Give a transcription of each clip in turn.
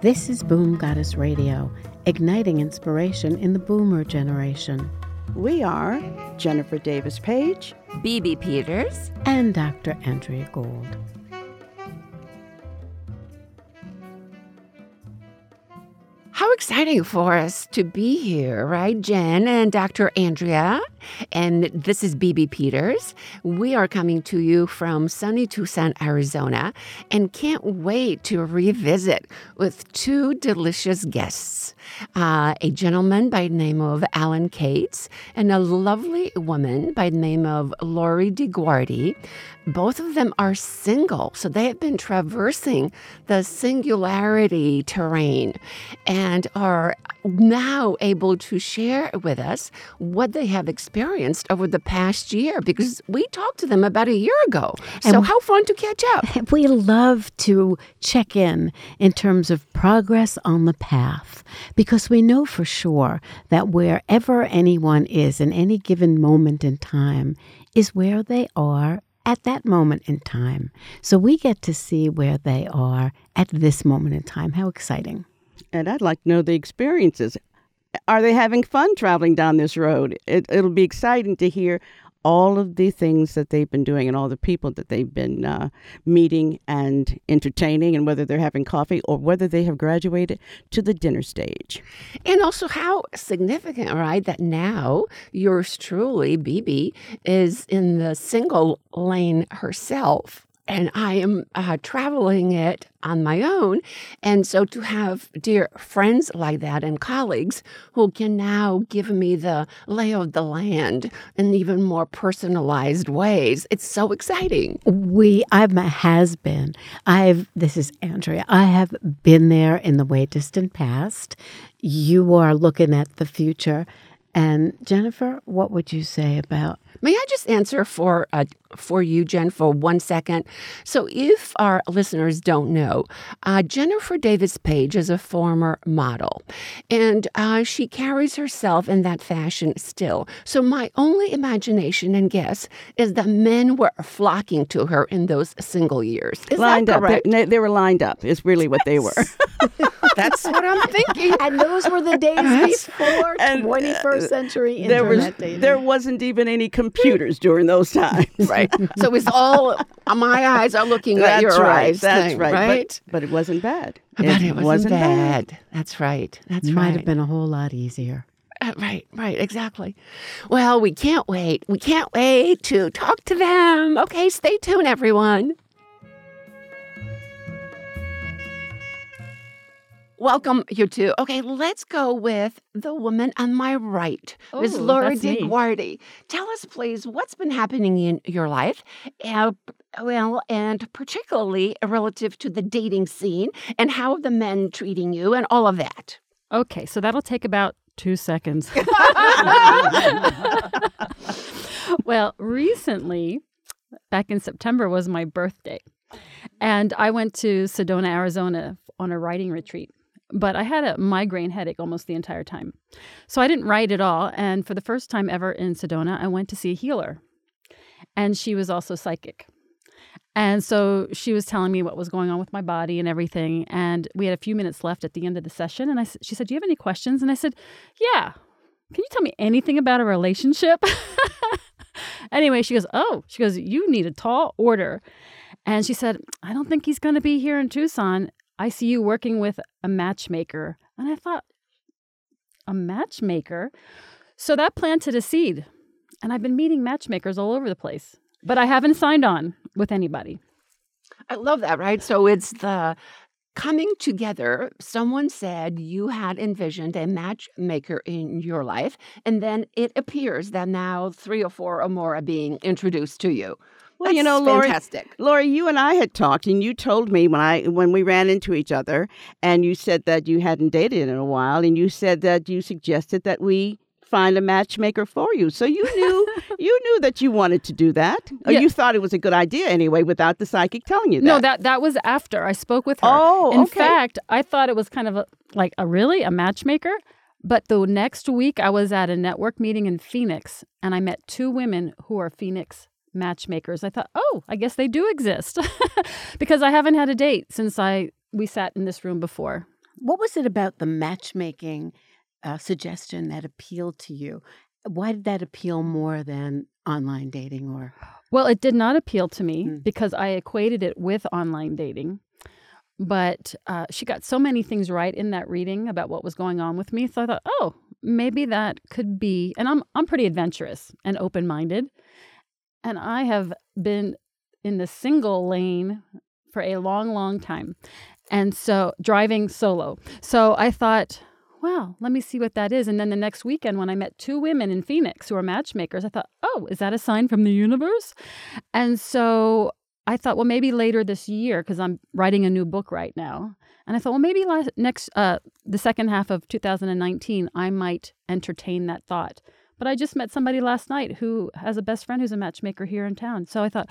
This is Boom Goddess Radio, igniting inspiration in the boomer generation. We are Jennifer Davis Page, BB Peters, and Dr. Andrea Gould. How exciting for us to be here, right, Jen and Dr. Andrea? And this is BB Peters. We are coming to you from sunny Tucson, Arizona, and can't wait to revisit with two delicious guests uh, a gentleman by the name of Alan Cates and a lovely woman by the name of Lori DeGuardi. Both of them are single, so they have been traversing the singularity terrain and are now able to share with us what they have experienced over the past year because we talked to them about a year ago. So, how fun to catch up. We love to check in in terms of progress on the path because we know for sure that wherever anyone is in any given moment in time is where they are at that moment in time. So we get to see where they are at this moment in time. How exciting! And I'd like to know the experiences. Are they having fun traveling down this road? It, it'll be exciting to hear all of the things that they've been doing and all the people that they've been uh, meeting and entertaining, and whether they're having coffee or whether they have graduated to the dinner stage. And also, how significant, right, that now yours truly, BB, is in the single lane herself and I am uh, traveling it on my own. And so to have dear friends like that and colleagues who can now give me the lay of the land in even more personalized ways, it's so exciting. We, I'm a has been. I've, this is Andrea, I have been there in the way distant past. You are looking at the future. And Jennifer, what would you say about May I just answer for uh, for you, Jen, for one second? So, if our listeners don't know, uh, Jennifer Davis Page is a former model, and uh, she carries herself in that fashion still. So, my only imagination and guess is that men were flocking to her in those single years. Is lined up. They, they, were lined up. Is really what they were. That's what I'm thinking. And those were the days before and, 21st uh, century internet there was, dating. There wasn't even any computers during those times. right. So it's all my eyes are looking at your right. eyes. That's thing, right. right? But, but, it wasn't bad. But it, it wasn't, wasn't bad. bad. That's right. That's right. Might right. have been a whole lot easier. Uh, right, right, exactly. Well, we can't wait. We can't wait to talk to them. Okay, stay tuned, everyone. Welcome, you two. Okay, let's go with the woman on my right, oh, Ms. Lori DeGuardi. Tell us, please, what's been happening in your life, uh, well, and particularly relative to the dating scene and how the men treating you and all of that. Okay, so that'll take about two seconds. well, recently, back in September, was my birthday. And I went to Sedona, Arizona on a writing retreat but I had a migraine headache almost the entire time. So I didn't write at all. And for the first time ever in Sedona, I went to see a healer. And she was also psychic. And so she was telling me what was going on with my body and everything. And we had a few minutes left at the end of the session. And I, she said, Do you have any questions? And I said, Yeah. Can you tell me anything about a relationship? anyway, she goes, Oh, she goes, You need a tall order. And she said, I don't think he's going to be here in Tucson. I see you working with a matchmaker. And I thought, a matchmaker? So that planted a seed. And I've been meeting matchmakers all over the place, but I haven't signed on with anybody. I love that, right? So it's the coming together. Someone said you had envisioned a matchmaker in your life, and then it appears that now three or four or more are being introduced to you. Well, you know, Lori, fantastic. Lori, you and I had talked, and you told me when I when we ran into each other, and you said that you hadn't dated in a while, and you said that you suggested that we find a matchmaker for you. So you knew you knew that you wanted to do that, or Yeah. you thought it was a good idea anyway, without the psychic telling you that. No, that that was after I spoke with her. Oh, in okay. fact, I thought it was kind of a, like a really a matchmaker. But the next week, I was at a network meeting in Phoenix, and I met two women who are Phoenix matchmakers. I thought, oh, I guess they do exist because I haven't had a date since I we sat in this room before. What was it about the matchmaking uh, suggestion that appealed to you? Why did that appeal more than online dating or? Well, it did not appeal to me Mm. because I equated it with online dating. But uh, she got so many things right in that reading about what was going on with me. So I thought, oh, maybe that could be. And I'm I'm pretty adventurous and open minded, and I have been in the single lane for a long, long time, and so driving solo. So I thought, well, let me see what that is. And then the next weekend, when I met two women in Phoenix who are matchmakers, I thought, oh, is that a sign from the universe? And so I thought, well, maybe later this year, because I'm writing a new book right now. And I thought, well, maybe last, next, uh, the second half of 2019, I might entertain that thought. But I just met somebody last night who has a best friend who's a matchmaker here in town. So I thought,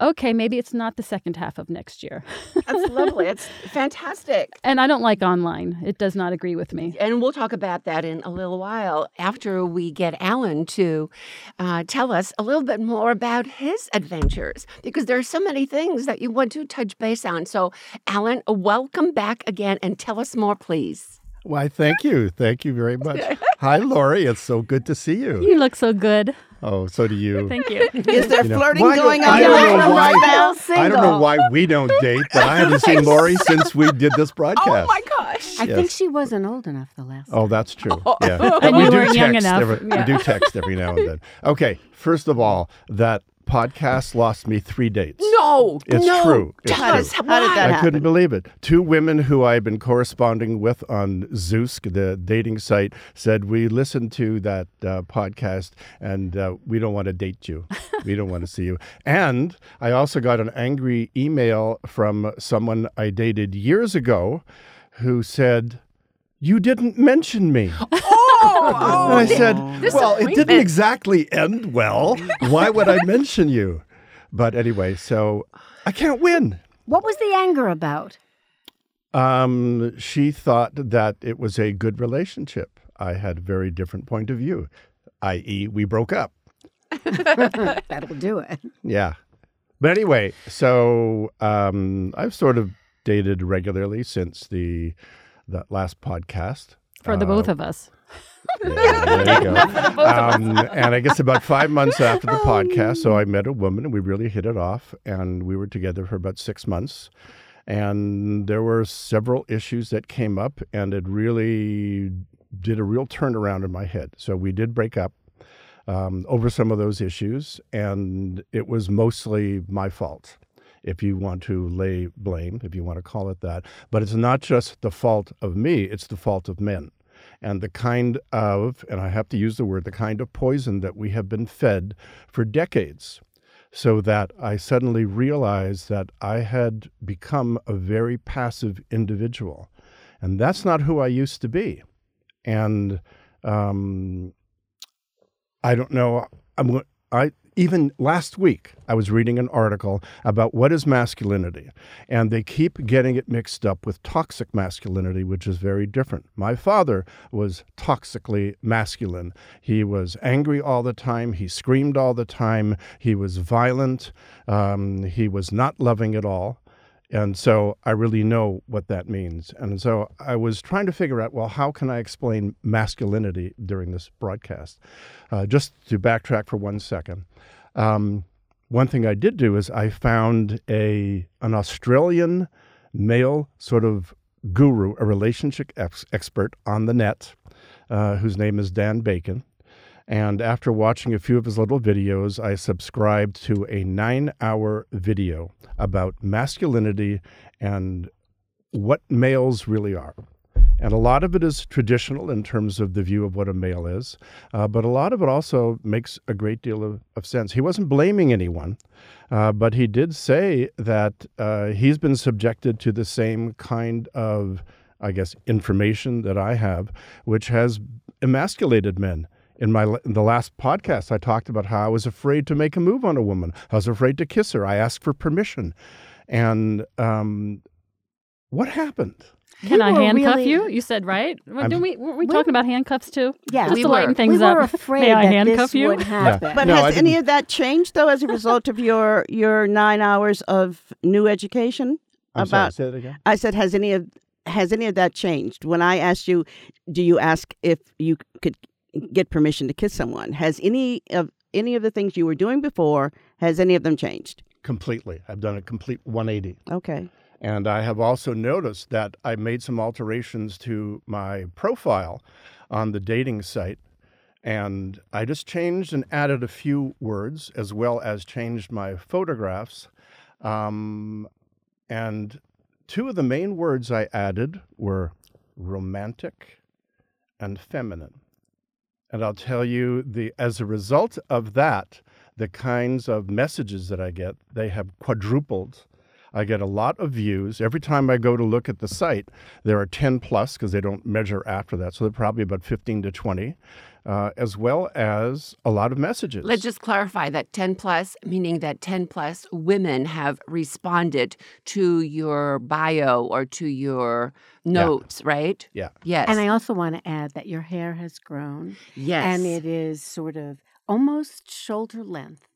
okay, maybe it's not the second half of next year. That's lovely. It's fantastic. and I don't like online, it does not agree with me. And we'll talk about that in a little while after we get Alan to uh, tell us a little bit more about his adventures because there are so many things that you want to touch base on. So, Alan, welcome back again and tell us more, please. Why, thank you. Thank you very much. Hi, Lori. It's so good to see you. You look so good. Oh, so do you. Thank you. Is there You know, flirting why going on I don't right know why- I don't know why we don't date, but I haven't seen Lori since we did this broadcast. Oh my gosh. I Yes. think she wasn't old enough the last. Oh, that's true. Oh. Yeah. And we you do weren't text young enough. Every, Yeah. We do text every now and then. Okay. First of all, that podcast lost me three dates. No, It's no. true. It's Tell true. us How did why. that I happen? couldn't believe it. Two women who I've been corresponding with on Zoosk, the dating site, said we listened to that uh, podcast and uh, we don't want to date you. We don't want to see you. And I also got an angry email from someone I dated years ago who said, "You didn't mention me." Oh, and I said, "Well, it didn't exactly end well. Why would I mention you?" But anyway, so I can't win. What was the anger about? Um, she thought that it was a good relationship. I had a very different point of view, i.e., we broke up. That'll do it. Yeah. But anyway, so um, I've sort of dated regularly since the that last podcast. For the Uh, both of us. There you go. Um, and I guess about five months after the podcast, so I met a woman and we really hit it off, and we were together for about six months. And there were several issues that came up, and it really did a real turnaround in my head. So we did break up um, over some of those issues, and it was mostly my fault. If you want to lay blame, if you want to call it that. But it's not just the fault of me, it's the fault of men and the kind of, and I have to use the word, the kind of poison that we have been fed for decades. So that I suddenly realized that I had become a very passive individual. And that's not who I used to be. And um, I don't know. I'm, I even last week I was reading an article about what is masculinity, and they keep getting it mixed up with toxic masculinity, which is very different. My father was toxically masculine. He was angry all the time. He screamed all the time. He was violent. Um, he was not loving at all. And so I really know what that means. And so I was trying to figure out well, how can I explain masculinity during this broadcast? Uh, just to backtrack for one second. Um, one thing I did do is I found a an Australian male sort of guru, a relationship ex- expert on the net, uh, whose name is Dan Bacon. And after watching a few of his little videos, I subscribed to a nine hour video about masculinity and what males really are. And a lot of it is traditional in terms of the view of what a male is, uh, but a lot of it also makes a great deal of, of sense. He wasn't blaming anyone, uh, but he did say that uh, he's been subjected to the same kind of, I guess, information that I have, which has emasculated men in my in the last podcast i talked about how i was afraid to make a move on a woman i was afraid to kiss her i asked for permission and um, what happened? Can I handcuff really- you? You said right. Didn't we? Weren't we talking about handcuffs too? Yeah, Just we to were. lighten things we were up. afraid May I that handcuff this you? would happen. But No, has any of that changed though as a result of your your nine hours of new education? I'm sorry, say that again. I said, has any of has any of that changed? When I asked you, do you ask if you could get permission to kiss someone? Has any of any of the things you were doing before has any of them changed? Completely. I've done a complete 180. Okay. And I have also noticed that I made some alterations to my profile on the dating site. And I just changed and added a few words as well as changed my photographs. Um, and two of the main words I added were romantic and feminine. And I'll tell you the as a result of that, the kinds of messages that I get, they have quadrupled. I get a lot of views. Every time I go to look at the site, there are 10 plus because they don't measure after that. So they're probably about 15 to 20, uh, as well as a lot of messages. Let's just clarify that 10 plus, meaning that 10 plus women have responded to your bio or to your notes, right? Yeah. Yes. And I also want to add that your hair has grown yes. and it is sort of almost shoulder length.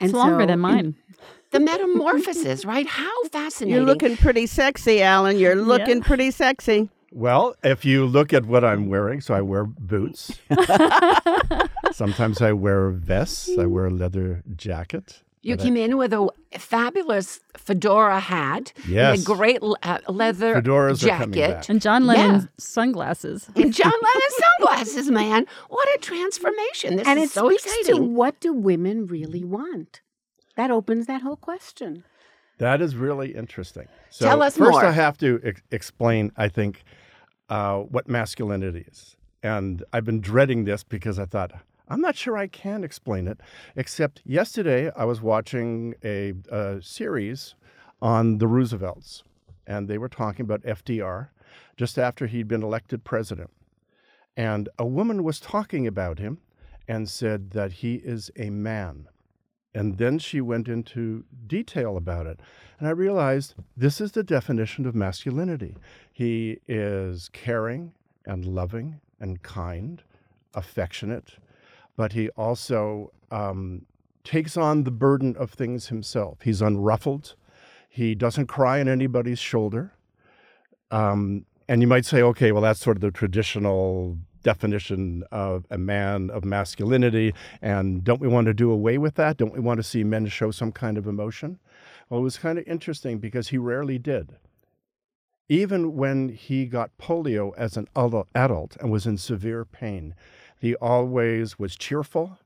It's longer so- than mine. the metamorphosis, right? How fascinating. You're looking pretty sexy, Alan. You're looking pretty sexy. Well, if you look at what I'm wearing, so I wear boots. Sometimes I wear vests. I wear a leather jacket. You But I- came in with a fabulous fedora hat Yes. and a great uh, leather Fedoras are jacket. coming back. And John Yeah. Sunglasses. And John Lennon sunglasses, man. What a transformation. This and is it so speaks to exciting. what do women really want? That opens that whole question. That is really interesting. So Tell us first, more. I have to ex- explain, I think, uh, what masculinity is. And I've been dreading this because I thought, I'm not sure I can explain it. Except yesterday, I was watching a, a series on the Roosevelts, and they were talking about FDR just after he'd been elected president. And a woman was talking about him and said that he is a man. And then she went into detail about it. And I realized this is the definition of masculinity. He is caring and loving and kind, affectionate, but he also um, takes on the burden of things himself. He's unruffled. He doesn't cry on anybody's shoulder. Um, and you might say, okay, well, that's sort of the traditional definition of a man of masculinity. And don't we want to do away with that? Don't we want to see men show some kind of emotion? Well, it was kind of interesting because he rarely did. Even when he got polio as an adult and was in severe pain, he always was cheerful.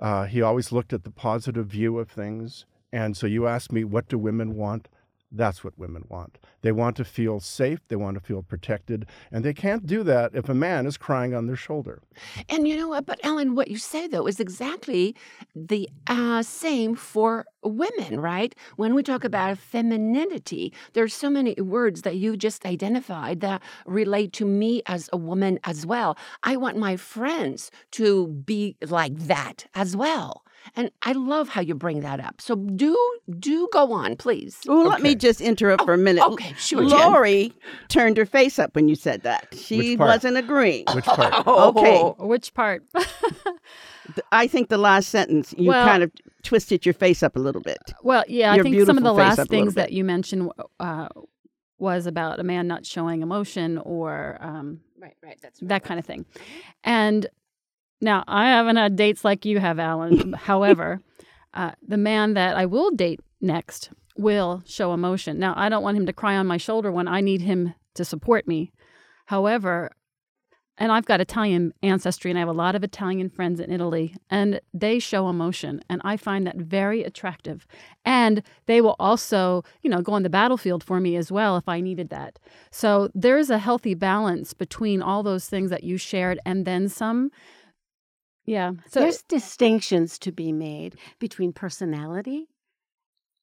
Uh, he always looked at the positive view of things. And so you ask me, what do women want? That's what women want. They want to feel safe, they want to feel protected, and they can't do that if a man is crying on their shoulder. And you know what? But Ellen, what you say though is exactly the uh, same for women, right? When we talk about femininity, there's so many words that you just identified that relate to me as a woman as well. I want my friends to be like that as well. And I love how you bring that up. So do do go on, please. Well, let me just interrupt for a minute. okay, sure, Jen. Lori turned her face up when you said that. She wasn't agreeing. Which part? Okay. Which part? I think the last sentence you Well- kind of twisted your face up a little bit. Well, yeah, I think some of the last up a little things that you mentioned uh, was about a man not showing emotion or um, Right, right. That's that kind of thing. And now I haven't had dates like you have, Alan. However, uh, the man that I will date next will show emotion. Now, I don't want him to cry on my shoulder when I need him to support me. However, and I've got Italian ancestry and I have a lot of Italian friends in Italy and they show emotion and I find that very attractive. And they will also, you know, go on the battlefield for me as well if I needed that. So there's a healthy balance between all those things that you shared and then some. Yeah. So There's distinctions to be made between personality,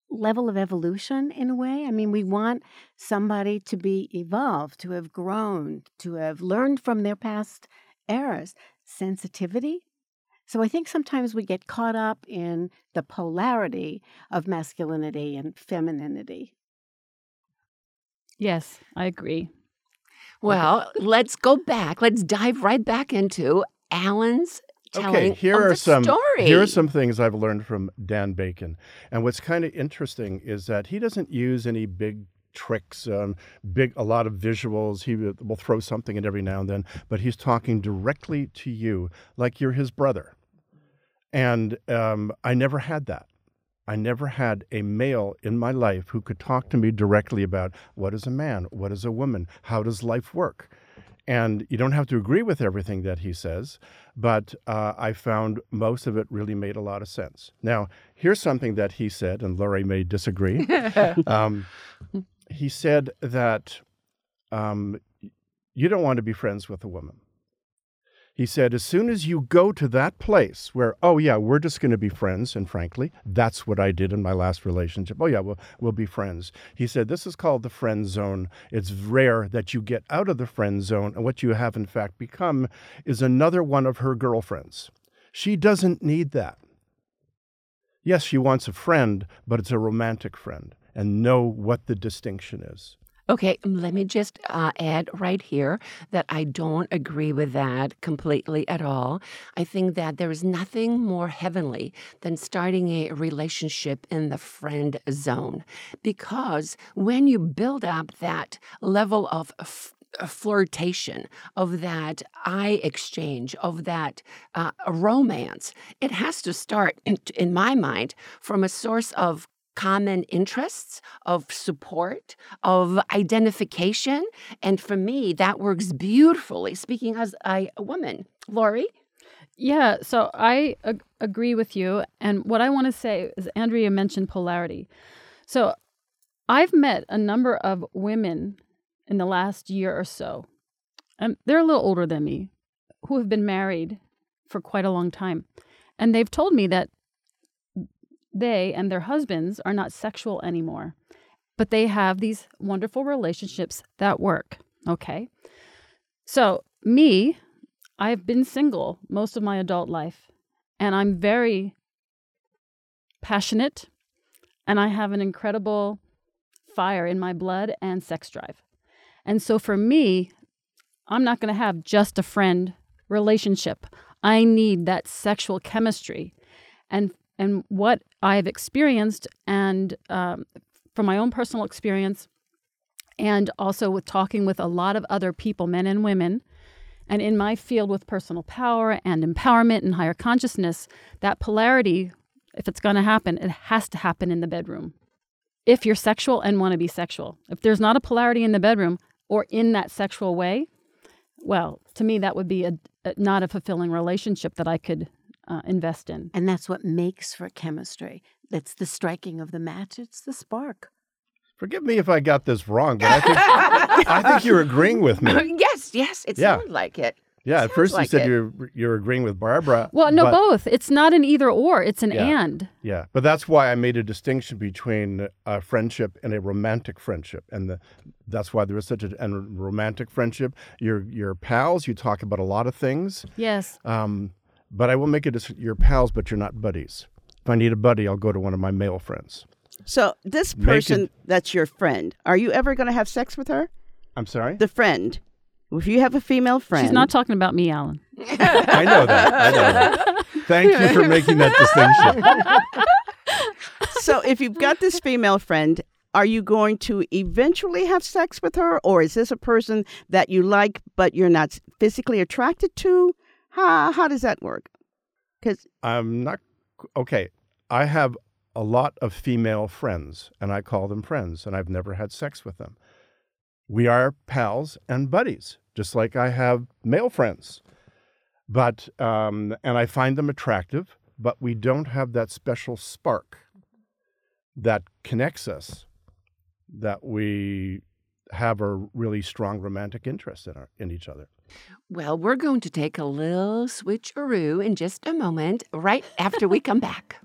level of evolution in a way. I mean, we want somebody to be evolved, to have grown, to have learned from their past errors, sensitivity. So I think sometimes we get caught up in the polarity of masculinity and femininity. Yes, I agree. Well, let's go back. Let's dive right back into Alan's telling Okay, here are some story. here are some things I've learned from Dan Bacon. And what's kind of interesting is that he doesn't use any big tricks, um, big a lot of visuals. He will will throw something in every now and then, but he's talking directly to you like you're his brother. And um, I never had that. I never had a male in my life who could talk to me directly about what is a man, what is a woman, how does life work. And you don't have to agree with everything that he says, but uh, I found most of it really made a lot of sense. Now, here's something that he said, and Lori may disagree. um, he said that um, you don't want to be friends with a woman. He said, as soon as you go to that place where, oh, yeah, we're just going to be friends, and frankly, that's what I did in my last relationship. Oh, yeah, we'll, we'll be friends. He said, this is called the friend zone. It's rare that you get out of the friend zone, and what you have, in fact, become is another one of her girlfriends. She doesn't need that. Yes, she wants a friend, but it's a romantic friend, and know what the distinction is. Okay, let me just uh, add right here that I don't agree with that completely at all. I think that there is nothing more heavenly than starting a relationship in the friend zone because when you build up that level of f- a flirtation, of that eye exchange, of that uh, romance. It has to start, in, in my mind, from a source of common interests, of support, of identification. And for me, that works beautifully, speaking as a, a woman. Lori? Yeah, so I ag- agree with you. And what I want to say is Andrea mentioned polarity. So I've met a number of women in the last year or so, and they're a little older than me, who have been married for quite a long time. And they've told me that they and their husbands are not sexual anymore, but they have these wonderful relationships that work. Okay. So, me, I've been single most of my adult life, and I'm very passionate, and I have an incredible fire in my blood and sex drive. And so, for me, I'm not going to have just a friend relationship. I need that sexual chemistry. And and what I've experienced, and um, from my own personal experience, and also with talking with a lot of other people, men and women, and in my field with personal power and empowerment and higher consciousness, that polarity, if it's going to happen, it has to happen in the bedroom. If you're sexual and want to be sexual, if there's not a polarity in the bedroom or in that sexual way, well, to me, that would be a, not a fulfilling relationship that I could uh, invest in. And that's what makes for chemistry. It's the striking of the match, it's the spark. Forgive me if I got this wrong, but I think I think you're agreeing with me. yes, yes, it Yeah. sounds like it. Yeah, at Sounds first like you said it. you're you're agreeing with Barbara. Well, no, but- both. It's not an either or, it's an Yeah. and. Yeah, but that's why I made a distinction between a friendship and a romantic friendship, and the, that's why there is such a and romantic friendship. You're you're pals. You talk about a lot of things. Yes. Um, but I will make it as you're pals, but you're not buddies. If I need a buddy, I'll go to one of my male friends. So this Make it- person that's your friend, are you ever going to have sex with her? I'm sorry. The friend. If you have a female friend, She's not talking about me, Alan. I know that. I know that. Thank you for making that distinction. so if you've got this female friend, are you going to eventually have sex with her, or is this a person that you like but you're not physically attracted to? How how does that work? Because I'm not okay. I have a lot of female friends, and I call them friends, and I've never had sex with them. We are pals and buddies, just like I have male friends. But um, and I find them attractive, but we don't have that special spark that connects us. That we have a really strong romantic interest in our, in each other. Well, we're going to take a little switcheroo in just a moment, right after we come back.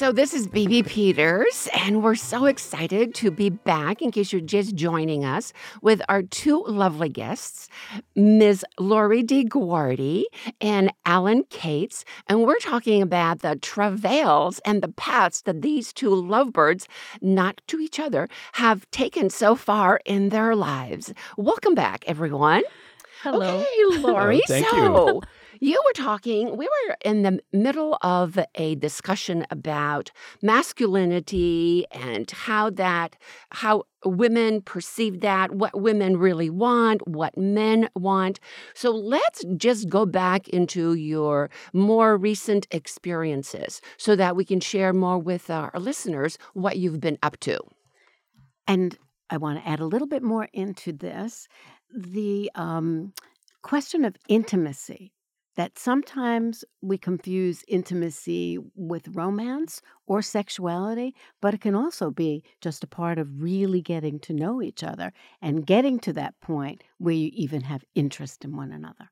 So, this is BB Peters, and we're so excited to be back, in case you're just joining us, with our two lovely guests, Ms. Lori DeGuardi and Alan Cates. And we're talking about the travails and the paths that these two lovebirds, not to each other, have taken so far in their lives. Welcome back, everyone. Hello. Okay, Lori. thank so, you were talking, we were in the middle of a discussion about masculinity and how that, how women perceive that, what women really want, what men want. So let's just go back into your more recent experiences so that we can share more with our listeners what you've been up to. And I want to add a little bit more into this the um, question of intimacy. That sometimes we confuse intimacy with romance or sexuality, but it can also be just a part of really getting to know each other and getting to that point where you even have interest in one another.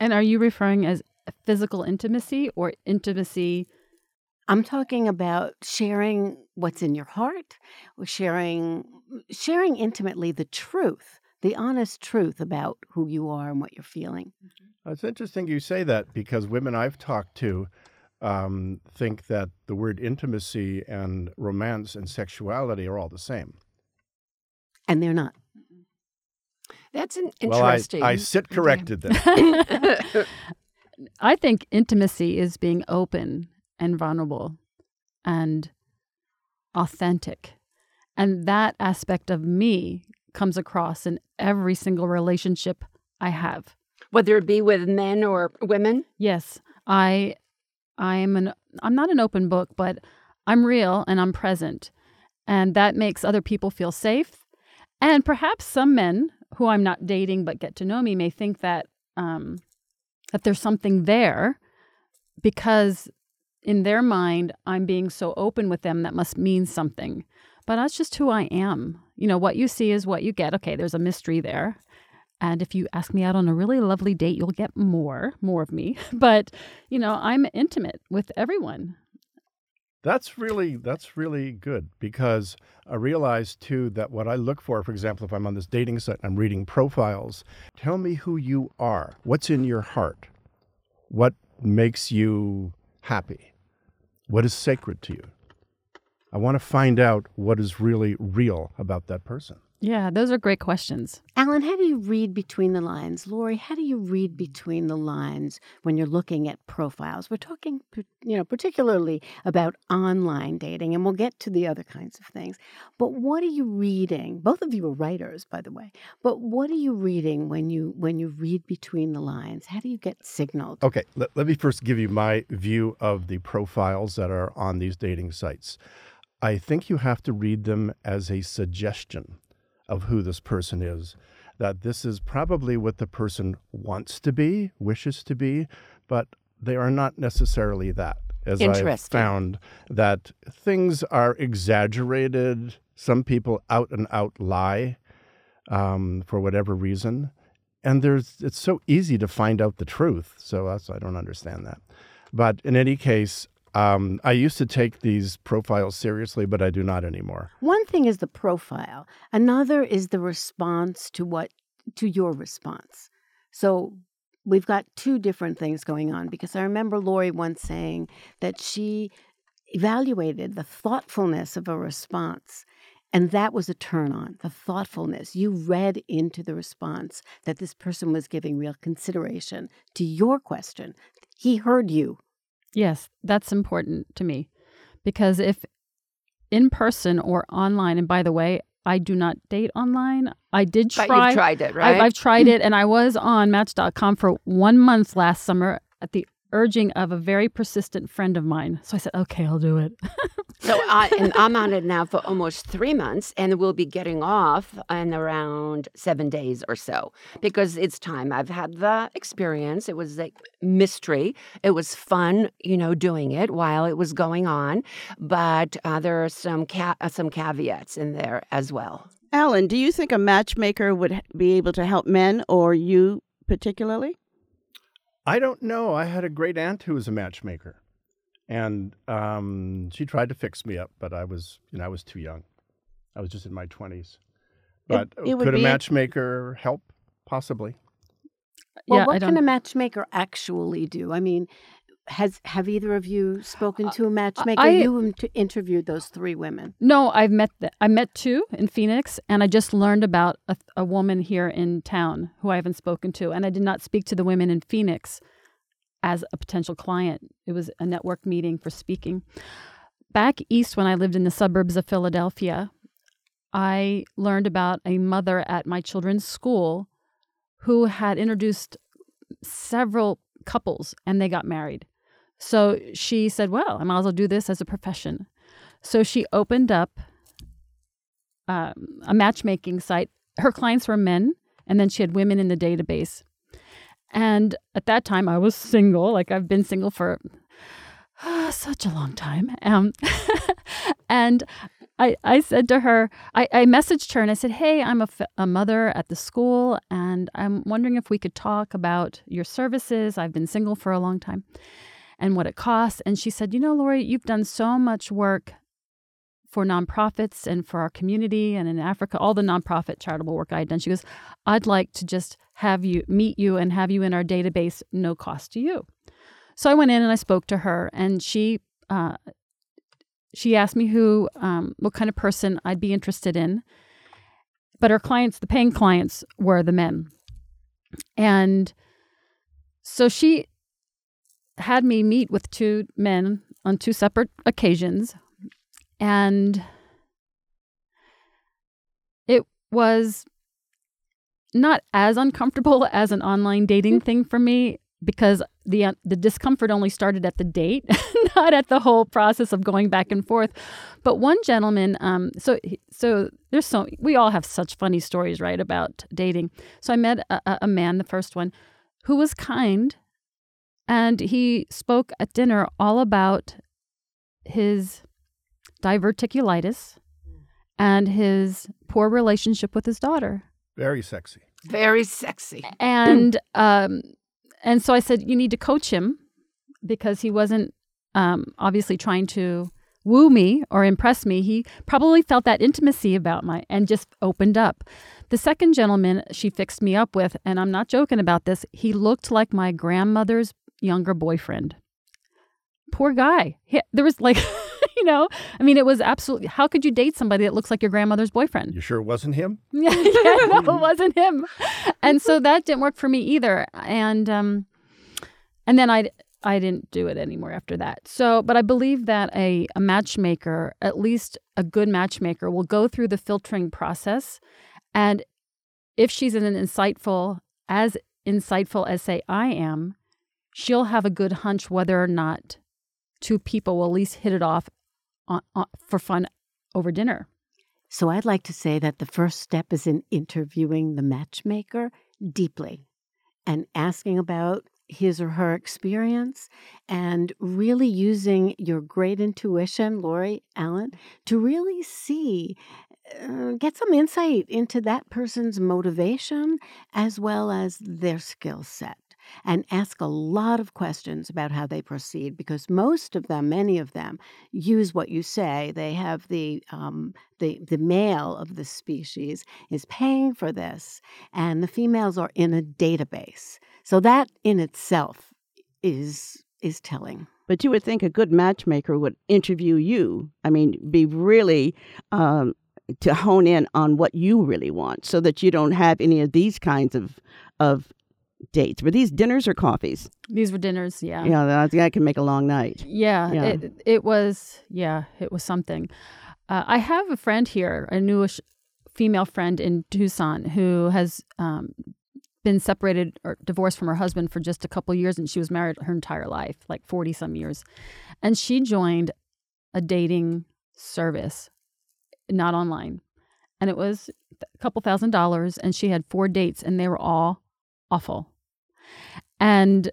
And are you referring as physical intimacy or intimacy? I'm talking about sharing what's in your heart, or sharing sharing intimately the truth the honest truth about who you are and what you're feeling. It's interesting you say that because women I've talked to um, think that the word intimacy and romance and sexuality are all the same. And they're not. That's an Well, I, interesting. I sit corrected then. I think intimacy is being open and vulnerable and authentic. And that aspect of me comes across in every single relationship I have. Whether it be with men or women. Yes, I I am an I'm not an open book, but I'm real and I'm present. And that makes other people feel safe. And perhaps some men who I'm not dating but get to know me may think that um, that there's something there because in their mind I'm being so open with them that must mean something. But that's just who I am. You know, what you see is what you get. Okay, there's a mystery there. And if you ask me out on a really lovely date, you'll get more, more of me. But, you know, I'm intimate with everyone. That's really that's really good because I realize too that what I look for, for example, if I'm on this dating site, and I'm reading profiles. Tell me who you are. What's in your heart? What makes you happy? What is sacred to you? I want to find out what is really real about that person. Yeah, those are great questions. Alan, how do you read between the lines? Lori, how do you read between the lines when you're looking at profiles? We're talking, you know, particularly about online dating, and we'll get to the other kinds of things. But what are you reading? Both of you are writers, by the way. But what are you reading when you when you read between the lines? How do you get signaled? Okay, let, let me first give you my view of the profiles that are on these dating sites. I think you have to read them as a suggestion of who this person is. That this is probably what the person wants to be, wishes to be, but they are not necessarily that. As I've found that things are exaggerated, some people out and out lie um, for whatever reason. And there's it's so easy to find out the truth. So that's I don't understand that. But in any case, um, I used to take these profiles seriously, but I do not anymore. One thing is the profile. Another is the response to what to your response. So we've got two different things going on because I remember Lori once saying that she evaluated the thoughtfulness of a response. And that was a turn on, the thoughtfulness. You read into the response that this person was giving real consideration to your question. He heard you. Yes, that's important to me because if in person or online, and by the way, I do not date online. I did But try. you've tried it, I, right? I've tried it, and I was on Match.com for one month last summer at the urging of a very persistent friend of mine. So I said, "Okay, I'll do it." So I, and I'm on it now for almost three months, and we'll be getting off in around seven days or so because it's time. I've had the experience. It was a mystery. It was fun, you know, doing it while it was going on, but uh, there are some ca- uh, some caveats in there as well. Alan, do you think a matchmaker would be able to help men or you particularly? I don't know. I had a great aunt who was a matchmaker. And um, she tried to fix me up, but I was, you know, I was too young. I was just in my twenties. But it would could a be- matchmaker help? Possibly. Well, yeah, what can a matchmaker actually do? I mean, has have either of you spoken to a matchmaker? Uh, I- you interviewed those three women. No, I've met th- I met two in Phoenix, and I just learned about a, a woman here in town who I haven't spoken to, and I did not speak to the women in Phoenix as a potential client. It was a network meeting for speaking. Back east, when I lived in the suburbs of Philadelphia, I learned about a mother at my children's school who had introduced several couples, and they got married. So she said, "Well, I might as well do this as a profession." So she opened up um, a matchmaking site. Her clients were men, and then she had women in the database. And at that time, I was single. Like I've been single for ah, such a long time. Um, and I, I said to her, I, I messaged her and I said, Hey, I'm a, f- a mother at the school, and I'm wondering if we could talk about your services. I've been single for a long time and what it costs. And she said, You know, Lori, you've done so much work for nonprofits and for our community and in Africa, all the nonprofit charitable work I had done. She goes, I'd like to just have you meet you and have you in our database, no cost to you. So I went in and I spoke to her, and she uh, she asked me who, um, what kind of person I'd be interested in. But her clients, the paying clients, were the men, and so she had me meet with two men on two separate occasions and it was not as uncomfortable as an online dating thing for me because the uh, the discomfort only started at the date, not at the whole process of going back and forth. But one gentleman, um, so so there's so we all have such funny stories, right, about dating. So I met a, a- a man, the first one, who was kind, and he spoke at dinner all about his diverticulitis and his poor relationship with his daughter. Very sexy. Very sexy. And um, and so I said, you need to coach him because he wasn't um, obviously trying to woo me or impress me. He probably felt that intimacy about my and just opened up. The second gentleman she fixed me up with, and I'm not joking about this, he looked like my grandmother's younger boyfriend. Poor guy. He, there was like, you know, I mean, it was absolutely. How could you date somebody that looks like your grandmother's boyfriend? You sure it wasn't him? yeah, no, it wasn't him. And so that didn't work for me either. And um, and then I I didn't do it anymore after that. So, but I believe that a a matchmaker, at least a good matchmaker, will go through the filtering process, and if she's an insightful, as insightful as say I am, she'll have a good hunch whether or not two people will at least hit it off on, on, for fun over dinner. So I'd like to say that the first step is in interviewing the matchmaker deeply and asking about his or her experience and really using your great intuition, Lori Alan, to really see, uh, get some insight into that person's motivation as well as their skill set. And ask a lot of questions about how they proceed because most of them, many of them, use what you say. They have the um, the the male of the species is paying for this, and the females are in a database. So that in itself is is telling. But you would think a good matchmaker would interview you. I mean, be really um, to hone in on what you really want, so that you don't have any of these kinds of of dates. Were these dinners or coffees? These were dinners, yeah. Yeah, that, that can make a long night. Yeah, Yeah. It, it was, yeah, it was something. Uh, I have a friend here, a newish female friend in Tucson who has um, been separated or divorced from her husband for just a couple years, and she was married her entire life, like 40 some years. And she joined a dating service, not online. And it was a couple thousand dollars, and she had four dates, and they were all awful. And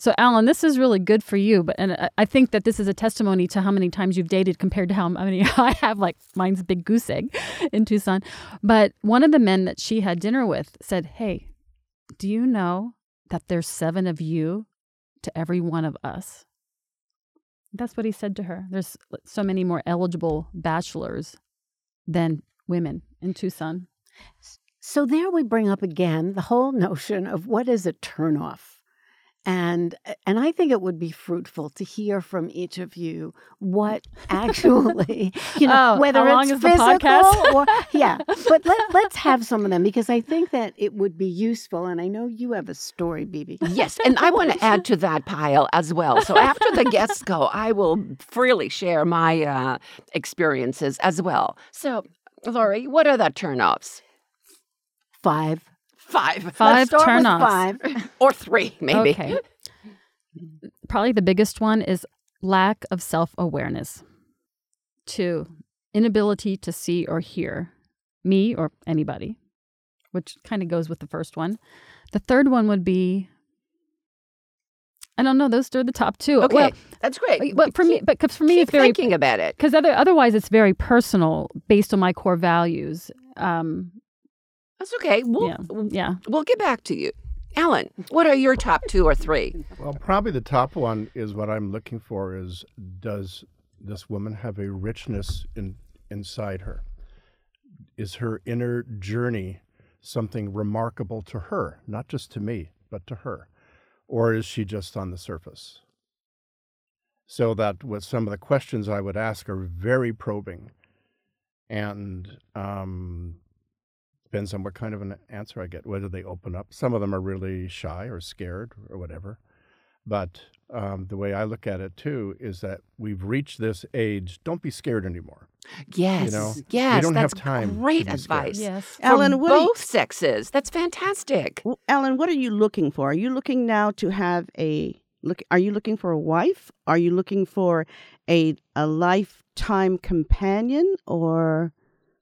so, Alan, this is really good for you, but and I- I think that this is a testimony to how many times you've dated compared to how many I have. Like mine's a big goose egg in Tucson. But one of the men that she had dinner with said, "Hey, do you know that there's seven of you to every one of us?" That's what he said to her. There's so many more eligible bachelors than women in Tucson. So there we bring up again the whole notion of what is a turnoff. And and I think it would be fruitful to hear from each of you what actually, you know, Oh, whether it's physical or yeah. But let, let's have some of them because I think that it would be useful. And I know you have a story, BB. Yes, and I want to add to that pile as well. So after the guests go, I will freely share my uh, experiences as well. So, Lori, what are the turnoffs? Five. Five, Five Let's start with. Five. or three, maybe. Okay. Probably the biggest one is lack of self awareness. Two, inability to see or hear me or anybody, which kind of goes with the first one. The third one would be I don't know, those are the top two. Okay, Well, that's great. but for me, Keep- but 'cause for me, keep it's very thinking about it. because other otherwise it's very personal based on my core values. Um, That's okay. We'll, yeah, yeah. we'll get back to you. Alan, what are your top two or three? Well, probably the top one is what I'm looking for is does this woman have a richness in inside her? Is her inner journey something remarkable to her, not just to me, but to her? Or is she just on the surface? So that with some of the questions I would ask are very probing and um, depends on what kind of an answer I get, whether they open up. Some of them are really shy or scared or whatever. But um, the way I look at it too is that we've reached this age. Don't be scared anymore. Yes, know, we yes, don't have that's time to great be advice. Yes. For Alan, what do you- both sexes. That's fantastic. Well, Alan, what are you looking for? Are you looking now to have a look? Are you looking for a wife? Are you looking for a a lifetime companion or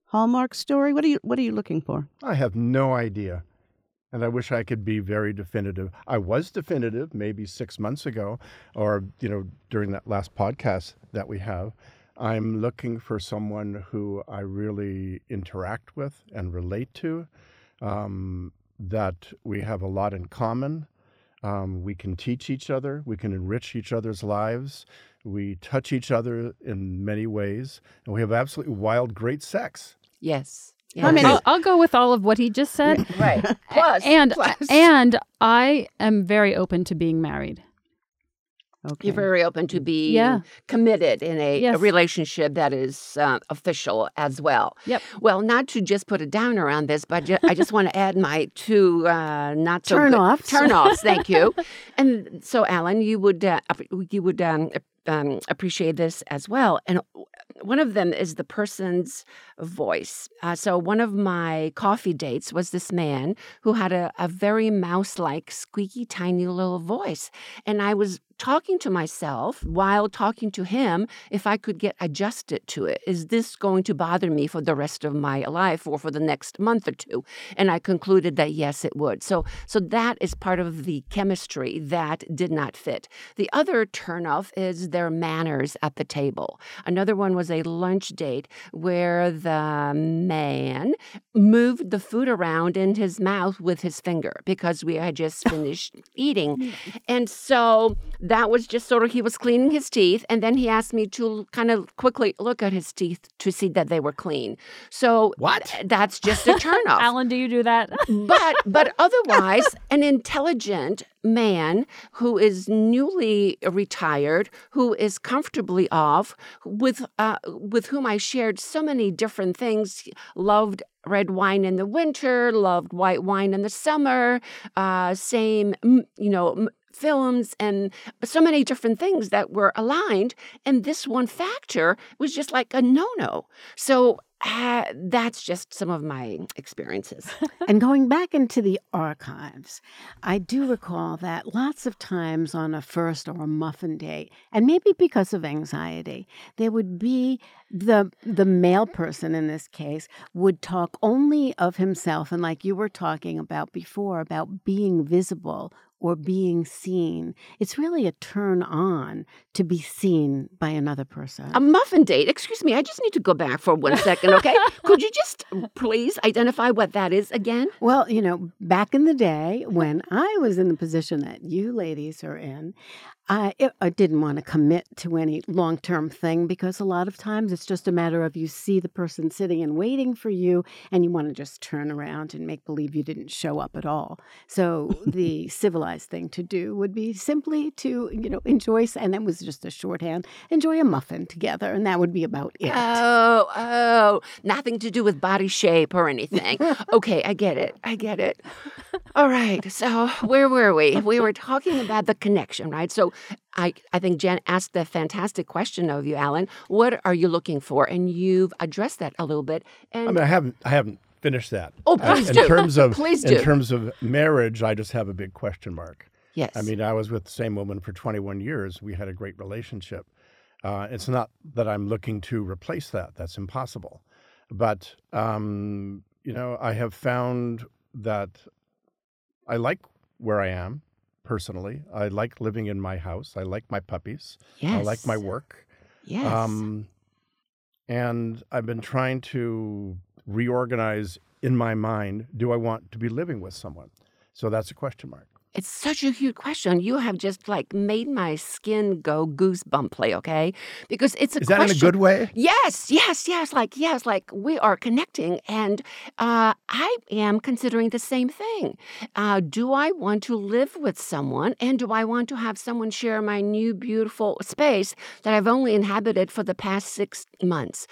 Hallmark story? What are you What are you looking for? I have no idea. And I wish I could be very definitive. I was definitive maybe six months ago, or, you know, during that last podcast that we have. I'm looking for someone who I really interact with and relate to, um, that we have a lot in common. Um, we can teach each other, we can enrich each other's lives, we touch each other in many ways, and we have absolutely wild, great sex. Yes. How yes. many- I'll, I'll go with all of what he just said. Right. Plus, and plus. and I am very open to being married. Okay. You're very open to be Yeah. committed in a, a relationship that is uh, official as well. Yep. Well, not to just put a downer on this, but ju- I just want to add my two uh, not so good- Turn-offs. Turn-offs. Thank you. and so, Alan, you would uh, you would um, um, appreciate this as well. And one of them is the person's voice. Uh, so one of my coffee dates was this man who had a, a very mouse-like, squeaky, tiny little voice, and I was talking to myself while talking to him if I could get adjusted to it. Is this going to bother me for the rest of my life or for the next month or two? And I concluded that yes, it would. So, so that is part of the chemistry that did not fit. The other turnoff is their manners at the table. Another one was a lunch date where the man moved the food around in his mouth with his finger because we had just finished eating. And so that was just sort of he was cleaning his teeth and then he asked me to kind of quickly look at his teeth to see that they were clean. So What? that's just a turnoff. Alan, do you do that? but but otherwise an intelligent man who is newly retired who is comfortably off with uh, with whom I shared so many different things loved red wine in the winter loved white wine in the summer uh, same you know m- films and so many different things that were aligned and this one factor was just like a no-no. So uh, that's just some of my experiences. And going back into the archives, I do recall that lots of times on a first or a muffin date, and maybe because of anxiety, there would be the the male person in this case would talk only of himself and like you were talking about before about being visible or being seen. It's really a turn on to be seen by another person. A muffin date. Excuse me, I just need to go back for one second, okay? Could you just um, please identify what that is again? Well, you know, back in the day when I was in the position that you ladies are in, I, I didn't want to commit to any long term thing because a lot of times it's just a matter of you see the person sitting and waiting for you and you want to just turn around and make believe you didn't show up at all. So the civilized thing to do would be simply to, you know, enjoy, and it was just a shorthand, enjoy a muffin together, and that would be about it. Oh, oh, nothing to do with body shape or anything. okay, I get it. I get it. All right. So, where were we? We were talking about the connection, right? So, I, I think Jen asked a fantastic question of you, Alan. What are you looking for? And you've addressed that a little bit. And I mean, I haven't, I haven't finished that. Oh, please in do. terms of Please in terms of marriage, I just have a big question mark. yes, I mean, I was with the same woman for 21 years. We had a great relationship. Uh, it's not that I'm looking to replace that. That's impossible. But um, you know, I have found that I like where I am personally. I like living in my house. I like my puppies. yes, I like my work. Yes. Um, and I've been trying to reorganize in my mind do I want to be living with someone? So that's a question mark. It's such a huge question. You have just like made my skin go goosebumply, okay? Because it's a Is that question. in a good way? Yes, yes, yes. Like, yes, like we are connecting. And uh, I am considering the same thing. Uh, do I want to live with someone? And do I want to have someone share my new, beautiful space that I've only inhabited for the past six months?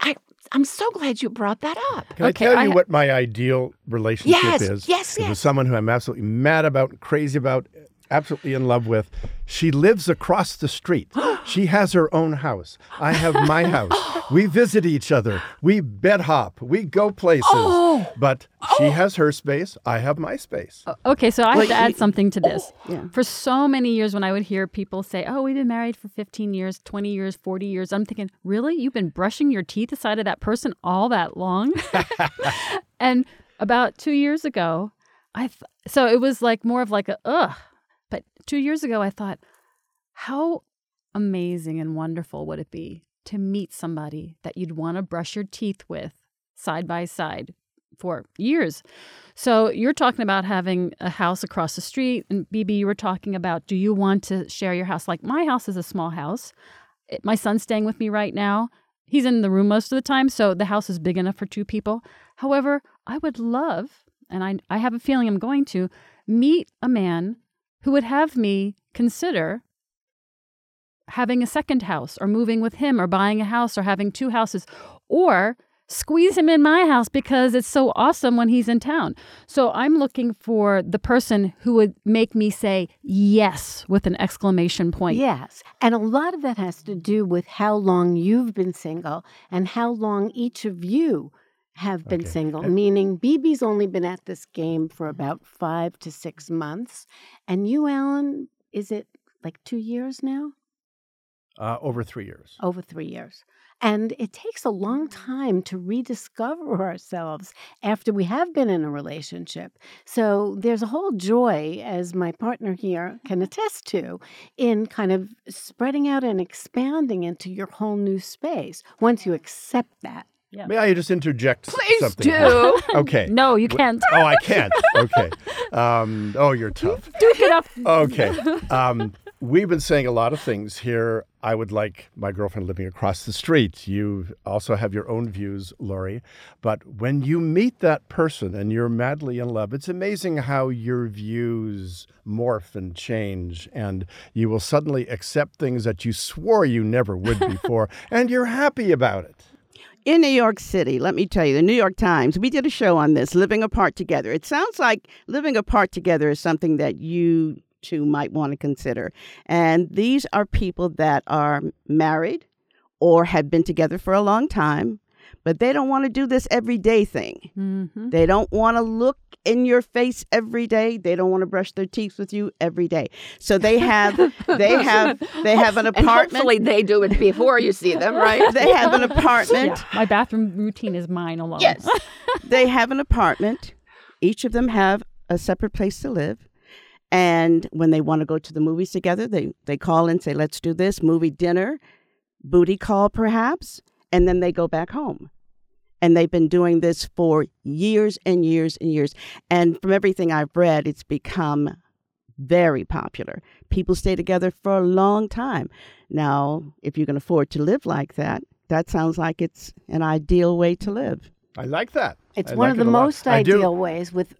I, I'm so glad you brought that up. Can Okay, I tell I you ha- what my ideal relationship Yes, is? yes, Is with someone who I'm absolutely mad about, crazy about, absolutely in love with. She lives across the street. she has her own house. I have my house. We visit each other. We bed hop. We go places. Oh. But she oh. has her space. I have my space. Okay, so I have Well, to add something to this. Yeah. For so many years, when I would hear people say, Oh, we've been married for 15 years, 20 years, 40 years, I'm thinking, Really? You've been brushing your teeth aside of that person all that long? and about two years ago, I th- so it was like more of like a ugh. Two years ago, I thought, how amazing and wonderful would it be to meet somebody that you'd want to brush your teeth with side by side for years? So you're talking about having a house across the street, and BB, you were talking about do you want to share your house? Like my house is a small house. My son's staying with me right now. He's in the room most of the time, so the house is big enough for two people. However, I would love, and I, I have a feeling I'm going to, meet a man who would have me consider having a second house or moving with him or buying a house or having two houses or squeeze him in my house because it's so awesome when he's in town. So I'm looking for the person who would make me say yes with an exclamation point. Yes. And a lot of that has to do with how long you've been single and how long each of you have been Okay. single, meaning BB's only been at this game for about five to six months. And you, Alan, is it like two years now? Uh, over three years. Over three years. And it takes a long time to rediscover ourselves after we have been in a relationship. So there's a whole joy, as my partner here can attest to, in kind of spreading out and expanding into your whole new space once you accept that. May I just interject Please something? do. Okay. No, you can't. Oh, I can't. Okay. Um, oh, you're tough. Duke it up. Okay. Um, we've been saying a lot of things here. I would like my girlfriend living across the street. You also have your own views, Lori. But when you meet that person and you're madly in love, it's amazing how your views morph and change. And you will suddenly accept things that you swore you never would before, and you're happy about it. In New York City, let me tell you, the New York Times, we did a show on this, living apart together. It sounds like living apart together is something that you two might want to consider. And these are people that are married or have been together for a long time, but they don't want to do this everyday thing. Mm-hmm. They don't want to look in your face every day. They don't want to brush their teeth with you every day. So they have they have they have an And apartment. hopefully they do it before you see them, right? they have an apartment. Yeah, my bathroom routine is mine alone. Yes. they have an apartment. Each of them have a separate place to live. And when they want to go to the movies together, they, they call and say, let's do this movie dinner, booty call perhaps, and then they go back home. And they've been doing this for years and years and years. And from everything I've read, it's become very popular. People stay together for a long time. Now, if you can afford to live like that, that sounds like it's an ideal way to live. I like that. It's I one like of the most ideal ways with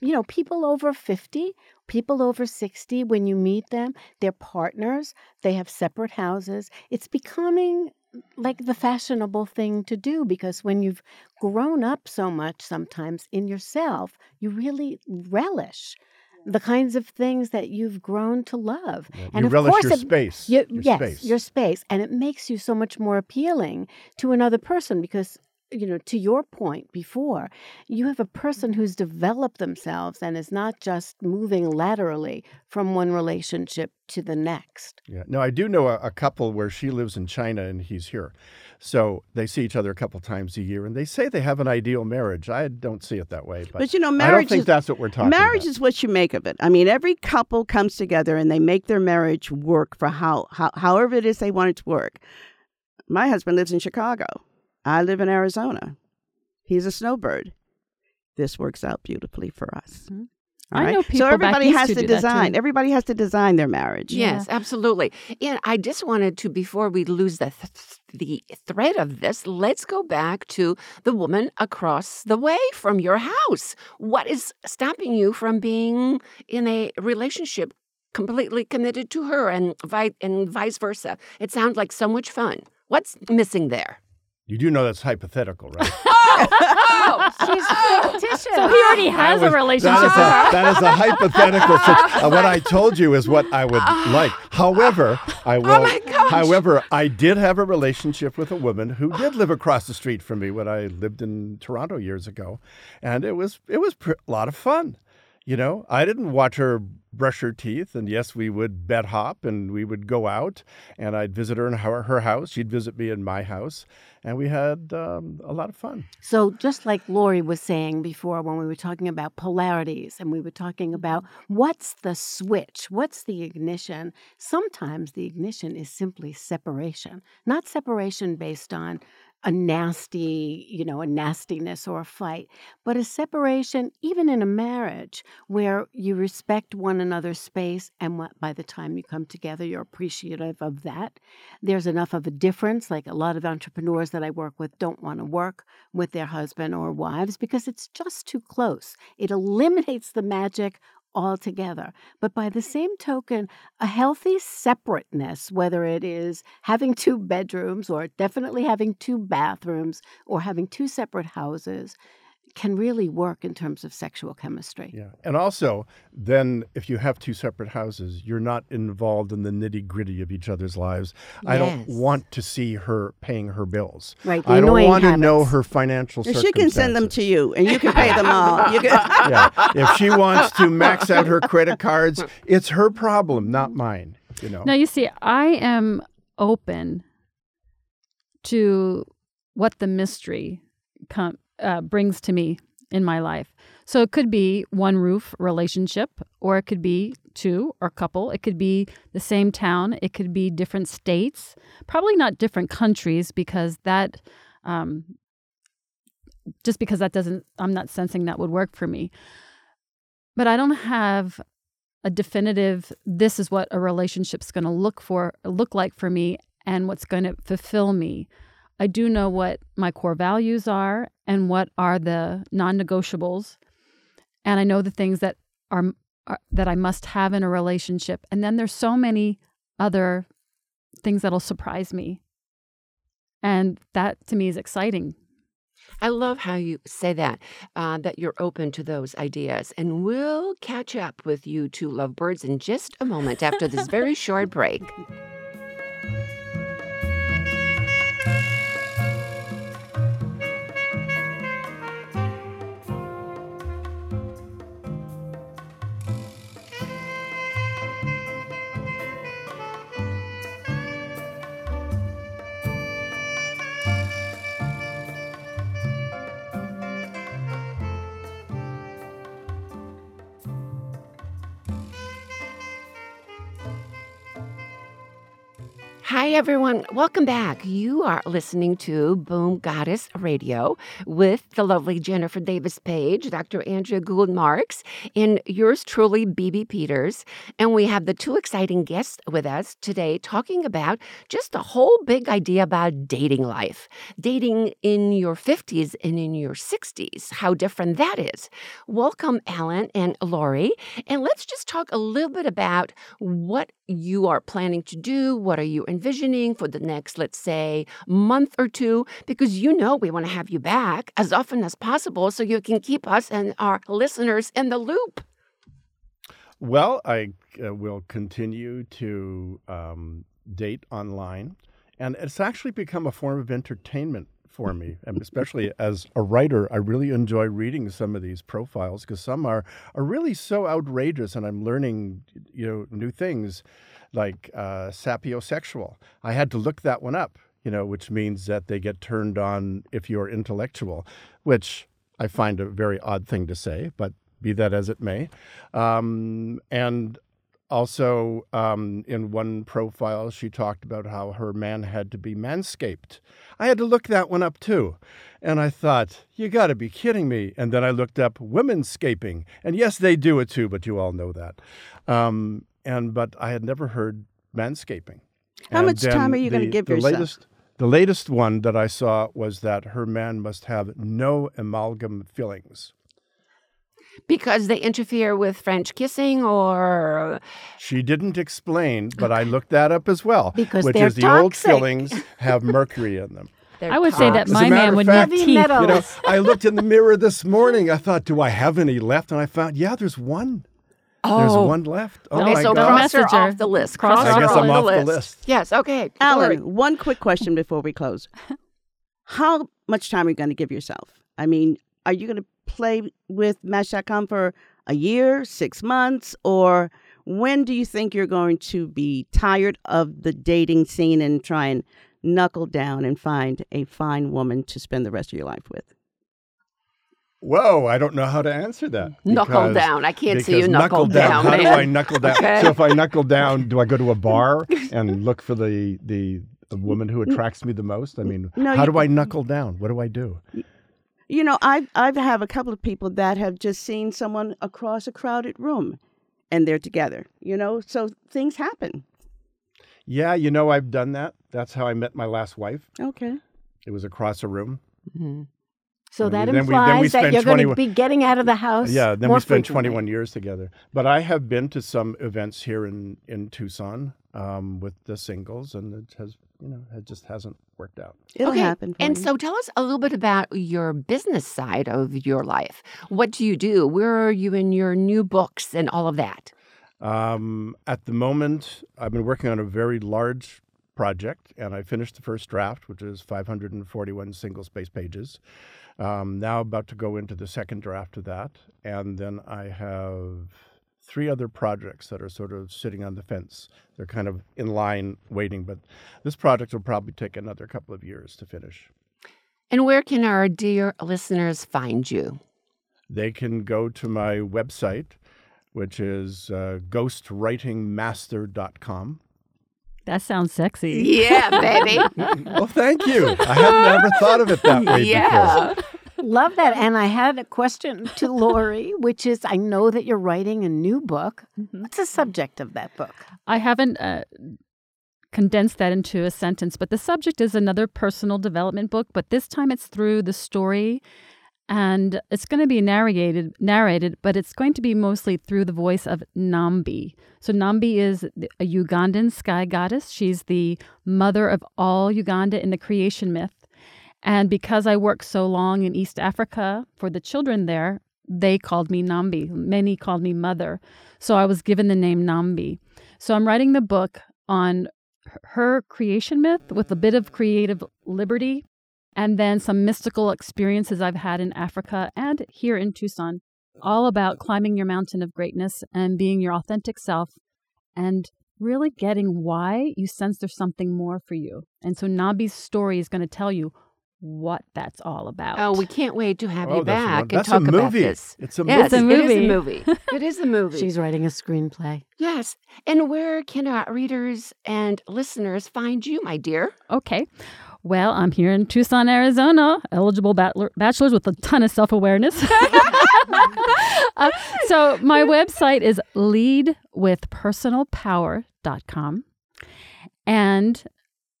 you know people over 50 people over 60 when you meet them they're partners they have separate houses it's becoming like the fashionable thing to do because when you've grown up so much sometimes in yourself you really relish the kinds of things that you've grown to love Yeah, and you of relish course your it- space. you, your yes, space. your space, and it makes you so much more appealing to another person because you know, to your point before, you have a person mm-hmm. who's developed themselves and is not just moving laterally from one relationship to the next. Yeah. No, I do know a, a couple where she lives in China and he's here. So they see each other a couple times a year and they say they have an ideal marriage. I don't see it that way. But, But you know, marriage I don't think is, that's what we're talking marriage about. is what you make of it. I mean, every couple comes together and they make their marriage work for how, how however it is they want it to work. My husband lives in Chicago. I live in Arizona. He's a snowbird. This works out beautifully for us. Mhm. All I right? know people so everybody east has who to do that, too. design. Everybody has to design their marriage. Yes, absolutely. And I just wanted to, before we lose the th- the thread of this, let's go back to the woman across the way from your house. What is stopping you from being in a relationship completely committed to her, and vi- and vice versa? It sounds like so much fun. What's missing there? You do know that's hypothetical, right? Oh, She's fictitious. So he already has That a relationship That is a, that is a hypothetical. sit- uh, what I told you is what I would like. However, I will. Oh my gosh. However, I did have a relationship with a woman who did live across the street from me when I lived in Toronto years ago, and it was it was pr- a lot of fun. You know, I didn't watch her brush her teeth, and yes, we would bed hop and we would go out, and I'd visit her in her, her house. She'd visit me in my house, and we had um, a lot of fun. So, just like Lori was saying before, when we were talking about polarities and we were talking about what's the switch, what's the ignition, sometimes the ignition is simply separation, not separation based on a nasty, you know, a nastiness or a fight, but a separation, even in a marriage, where you respect one another's space. And what, by the time you come together, you're appreciative of that. There's enough of a difference. Like a lot of entrepreneurs that I work with don't want to work with their husband or wives because it's just too close. It eliminates the magic altogether. But by the same token, a healthy separateness, whether it is having two bedrooms or definitely having two bathrooms or having two separate houses, can really work in terms of sexual chemistry. Yeah. And also, then if you have two separate houses, you're not involved in the nitty gritty of each other's lives. I don't want to see her paying her bills. Right. the I don't annoying want to know her financial She can send them to you, and you can pay them all. You can, yeah. If she wants to max out her credit cards, it's her problem, not mine. You know. Now, you see, I am open to what the mystery com- uh, brings to me in my life. So it could be one roof relationship, or it could be two or couple. It could be the same town. It could be different states. Probably not different countries because that, um, just because that doesn't, I'm not sensing that would work for me. But I don't have a definitive this is what a relationship's going to look for look like for me and what's going to fulfill me i do know what my core values are and what are the non-negotiables and i know the things that are, are that i must have in a relationship and then there's so many other things that'll surprise me and that to me is exciting I love how you say that, uh, that you're open to those ideas. And we'll catch up with you two lovebirds in just a moment after this very short break. Hi, everyone. Welcome back. You are listening to Boom Goddess Radio with the lovely Jennifer Davis Page, Dr. Andrea Gould Marks, and yours truly, BB Peters. And we have the two exciting guests with us today talking about just a whole big idea about dating life, dating in your 50s and in your 60s, how different that is. Welcome, Alan and Lori. And let's just talk a little bit about what you are planning to do. What are you envisioning for the next, let's say, month or two? Because you know we want to have you back as often as possible so you can keep us and our listeners in the loop. Well, I uh, will continue to um, date online, and it's actually become a form of entertainment for me, and especially as a writer, I really enjoy reading some of these profiles because some are are really so outrageous, and I'm learning you know new things like uh, sapiosexual. I had to look that one up, you know, which means that they get turned on if you're intellectual, which I find a very odd thing to say, but be that as it may. Um, and also, um, in one profile, she talked about how her man had to be manscaped. I had to look that one up too. And I thought, you got to be kidding me. And then I looked up womenscaping. And yes, they do it too, but you all know that. Um, and but I had never heard manscaping. How And much time are you gonna give the yourself? Latest, the latest one that I saw was that her man must have no amalgam fillings. Because they interfere with French kissing or She didn't explain, but I looked that up as well. Because which they're is the old fillings have mercury in them. they're I would say that my man would fact, need teeth. You know, I looked in the mirror this morning. I thought, do I have any left? And I found, yeah, there's one. There's Oh. one left. Oh Okay, my so God. cross her off the list. Cross Cross her her guess off I'm the off the list. list. Yes, okay. Alan, Lori. one quick question before we close. How much time are you going to give yourself? I mean, are you going to play with Match.com for a year, six months, or when do you think you're going to be tired of the dating scene and try and knuckle down and find a fine woman to spend the rest of your life with? Whoa, I don't know how to answer that. Knuckle down. I can't see you knuckle down, How do. I knuckle down? Okay. So if I knuckle down, do I go to a bar and look for the the, the woman who attracts me the most? I mean, No, how you- do I knuckle down? What do I do? You know, I I've have a couple of people that have just seen someone across a crowded room, and they're together. You know, so things happen. Yeah, you know, I've done that. That's how I met my last wife. Okay. It was across a room. Mm-hmm. So And we- that then we- then we implies that you're going to be getting out of the house. Yeah, then more we spent frequently. 21 years together. But I have been to some events here in in Tucson um, with the singles, and it has, you know, it just hasn't worked out. It'll okay. happen. for And you. so tell us a little bit about your business side of your life. What do you do? Where are you in your new books and all of that? Um, at the moment, I've been working on a very large project, and I finished the first draft, which is 541 single space pages. Um, now about to go into the second draft of that, and then I have three other projects that are sort of sitting on the fence. They're kind of in line waiting, but this project will probably take another couple of years to finish. And where can our dear listeners find you? They can go to my website, which is uh, ghostwritingmaster.com. That sounds sexy. Yeah, baby. Well, thank you. I have never thought of it that way yeah. before. Love that. And I had a question to Lori, which is I know that you're writing a new book. Mhm. What's the subject of that book? I haven't uh, condensed that into a sentence, but the subject is another personal development book, but this time it's through the story and it's going to be narrated narrated, but it's going to be mostly through the voice of Nambi. So Nambi is a Ugandan sky goddess. She's the mother of all Uganda in the creation myth. And because I worked so long in East Africa for the children there, they called me Nambi. Many called me mother. So I was given the name Nambi. So I'm writing the book on her creation myth with a bit of creative liberty and then some mystical experiences I've had in Africa and here in Tucson, all about climbing your mountain of greatness and being your authentic self and really getting why you sense there's something more for you. And so Nambi's story is going to tell you what that's all about. Oh, we can't wait to have Oh, you back won- and that's a talk about movie. this. It's a Yes, movie. it is It's a a movie. it is a movie. She's writing a screenplay. yes. And where can our readers and listeners find you, my dear? Okay. Well, I'm here in Tucson, Arizona, eligible bachelor- bachelors with a ton of self awareness. uh, so, my website is leadwithpersonalpower.com. And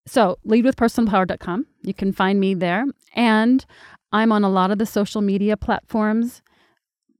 so, leadwithpersonalpower.com. You can find me there. And I'm on a lot of the social media platforms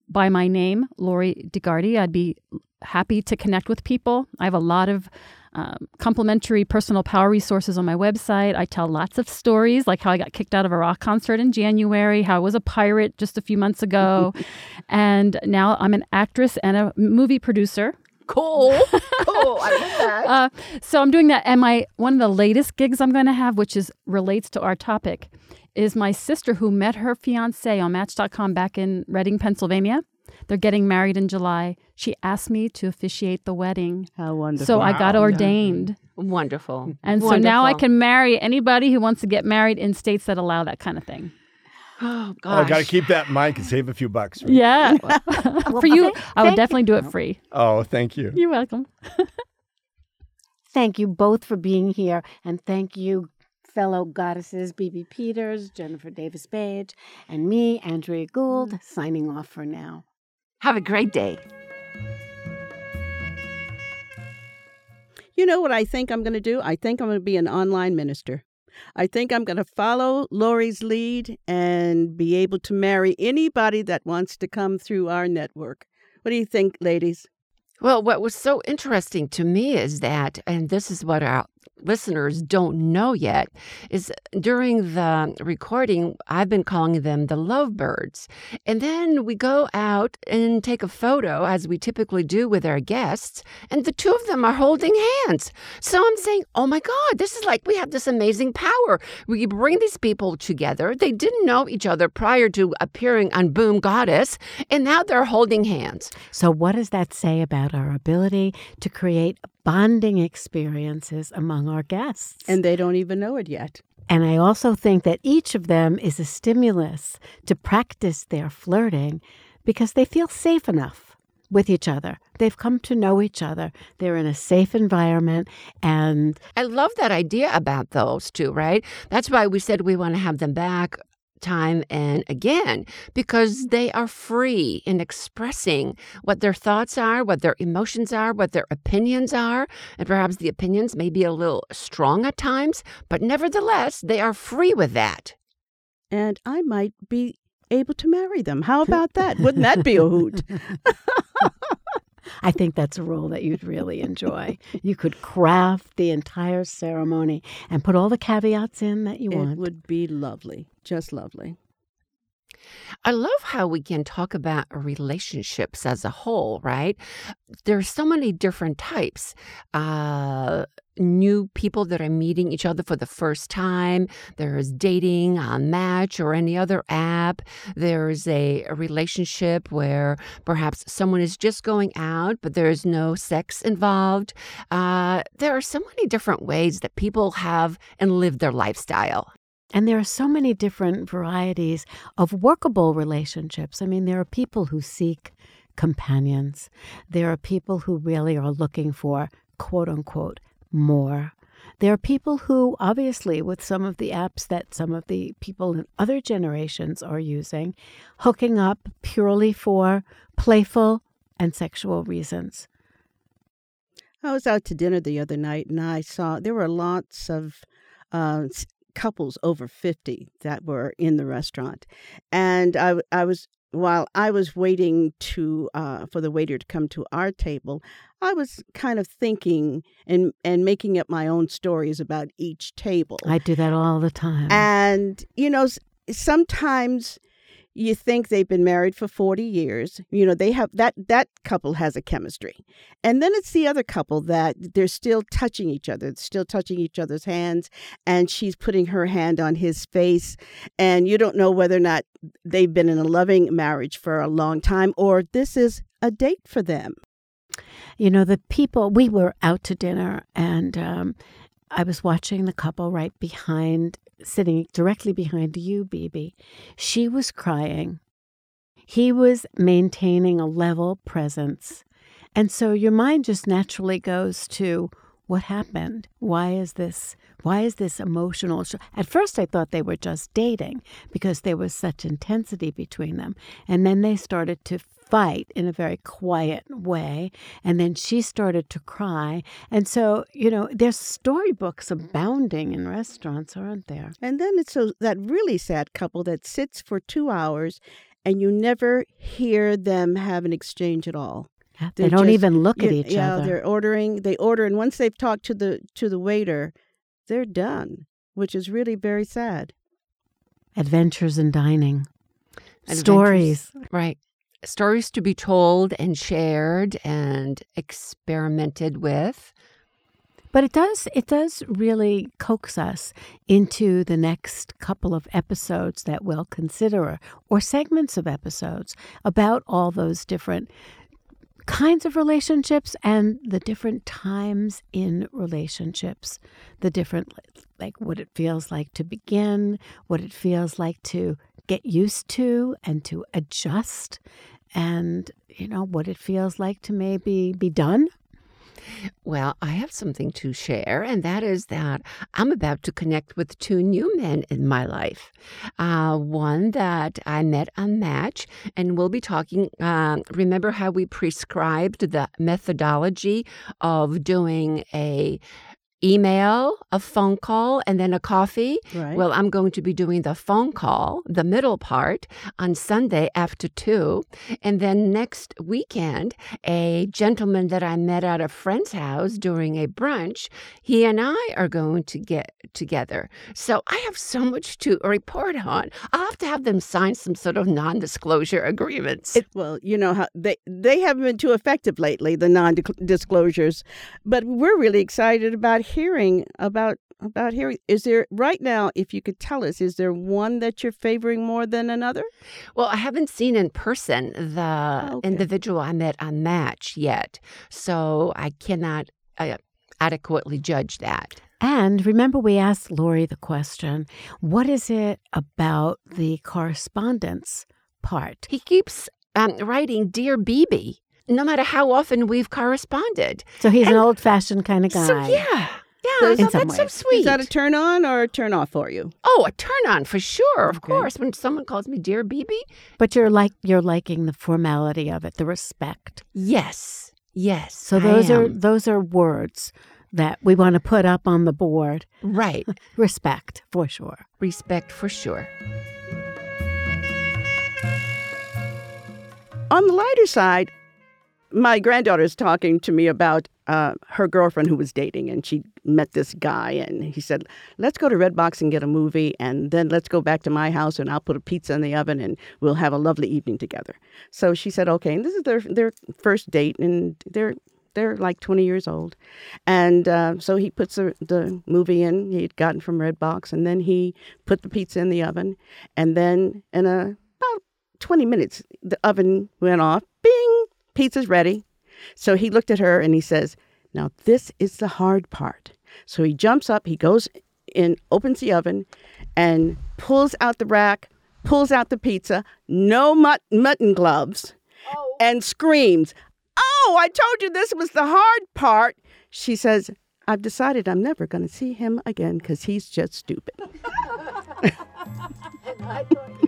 by my name, Lori DeGuardi. I'd be happy to connect with people. I have a lot of um, complimentary personal power resources on my website. I tell lots of stories, like how I got kicked out of a rock concert in January, how I was a pirate just a few months ago, and now I'm an actress and a movie producer. Cool. cool. I love that. Uh, so I'm doing that, and my one of the latest gigs I'm going to have, which is relates to our topic, is my sister who met her fiance on Match.com back in Reading, Pennsylvania. They're getting married in July. She asked me to officiate the wedding, How wonderful. so I got Wow. ordained. Wonderful. And so now I can marry anybody who wants to get married in states that allow that kind of thing. Oh, Oh, gosh. got to keep that in mind. Can save a few bucks. right? Yeah. For you, thank- I would thank definitely do it free. Oh, thank you. You're welcome. Thank you both for being here, and thank you, fellow goddesses, BB Peters, Jennifer Davis Page, and me, Andrea Gould, signing off for now. Have a great day. You know what I think I'm going to do? I think I'm going to be an online minister. I think I'm going to follow Lori's lead and be able to marry anybody that wants to come through our network. What do you think, ladies? Well, what was so interesting to me is that, and this is what our listeners don't know yet, is during the recording, I've been calling them the lovebirds. And then we go out and take a photo, as we typically do with our guests, and the two of them are holding hands. So I'm saying, oh my God, this is like we have this amazing power. We bring these people together. They didn't know each other prior to appearing on Boom Goddess, and now they're holding hands. So, what does that say about our ability to create bonding experiences among our guests? And they don't even know it yet. And I also think that each of them is a stimulus to practice their flirting because they feel safe enough with each other. They've come to know each other. They're in a safe environment and I love that idea about those two, right? That's why we said we want to have them back time and again because they are free in expressing what their thoughts are, what their emotions are, what their opinions are. And perhaps the opinions may be a little strong at times, but nevertheless, they are free with that. And I might be able to marry them. How about that? Wouldn't that be a hoot? I think that's a role that you'd really enjoy. you could craft the entire ceremony and put all the caveats in that you It want. It would be lovely. Just lovely. I love how we can talk about relationships as a whole, right? There's so many different types. Uh, new people that are meeting each other for the first time. There's dating on Match or any other app. There's a, a relationship where perhaps someone is just going out, but there's no sex involved. Uh, there are so many different ways that people have and live their lifestyle. And there are so many different varieties of workable relationships. I mean, there are people who seek companions, there are people who really are looking for quote unquote more. There are people who, obviously, with some of the apps that some of the people in other generations are using, hooking up purely for playful and sexual reasons. I was out to dinner the other night and I saw there were lots of uh, couples over 50 that were in the restaurant. And I, I was, while I was waiting to, uh, for the waiter to come to our table, I was kind of thinking and, and making up my own stories about each table. I do that all the time. And, you know, sometimes you think they've been married for 40 years. You know, they have that that couple has a chemistry. And then it's the other couple that they're still touching each other, still touching each other's hands, and she's putting her hand on his face, and you don't know whether or not they've been in a loving marriage for a long time or this is a date for them. You know, the people, we were out to dinner and um, I was watching the couple right behind sitting directly behind you, BB. She was crying. He was maintaining a level presence. And so your mind just naturally goes to what happened? Why is this why is this emotional? At first I thought they were just dating because there was such intensity between them. And then they started to fight in a very quiet way. And then she started to cry. And so, you know, there's storybooks abounding in restaurants, aren't there? And then it's so that really sad couple that sits for two hours and you never hear them have an exchange at all. Yeah, they don't just, even look you, at each yeah, other. they're ordering. They order, and once they've talked to the to the waiter, they're done, which is really very sad. Adventures in dining, Adventures. stories, Right. Stories to be told and shared and experimented with. But it does it does really coax us into the next couple of episodes that we'll consider or segments of episodes about all those different kinds of relationships and the different times in relationships, the different like what it feels like to begin, what it feels like to get used to and to adjust and you know what it feels like to maybe be done Well, I have something to share, and that is that I'm about to connect with two new men in my life. Uh, one that I met on Match, and we'll be talking. Um, remember how we prescribed the methodology of doing a email, a phone call, and then a coffee. Right. Well, I'm going to be doing the phone call, the middle part, on Sunday after two. And then next weekend, a gentleman that I met at a friend's house during a brunch, he and I are going to get together. So I have so much to report on. I'll have to have them sign some sort of non disclosure agreements. It, well, you know how they they haven't been too effective lately, the non-disclosures, but we're really excited about hearing about about hearing. Is there right now? If you could tell us, is there one that you're favoring more than another? Well, I haven't seen in person the okay. individual I met on Match yet, so I cannot uh, adequately judge that. And remember, we asked Lori the question what is it about the correspondence part? He keeps um, writing, Dear BB, no matter how often we've corresponded. So he's an old fashioned kind of guy. So, yeah. Yeah, so some that's so ways. sweet. Is that a turn on or a turn off for you? oh, a turn on for sure, of Okay. course. When someone calls me Dear BB, But you're like you're liking the formality of it, the respect. yes, yes. So I those are those are words that we want to put up on the board. right. Respect, for sure. Respect for sure. On the lighter side, my granddaughter is talking to me about uh, her girlfriend who was dating, and she met this guy, and he said, "Let's go to Redbox and get a movie, and then let's go back to my house, and I'll put a pizza in the oven, and we'll have a lovely evening together." So she said, "Okay." And this is their their first date, and they're they're like 20 years old. And uh, so he puts the, the movie in he'd gotten from Redbox, and then he put the pizza in the oven. And then in a, about 20 minutes, the oven went off. Bing! Pizza's ready. So he looked at her and he says, Now this is the hard part. So he jumps up, he goes in, opens the oven, and pulls out the rack, pulls out the pizza, no mut- mutton gloves, oh. and screams, Oh, I told you this was the hard part. She says, I've decided I'm never going to see him again because he's just stupid.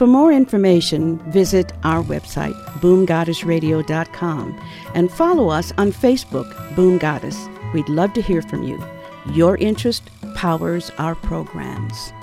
For more information, visit our website, boomgoddessradio.com, and follow us on Facebook, Boom Goddess. We'd love to hear from you. Your interest powers our programs.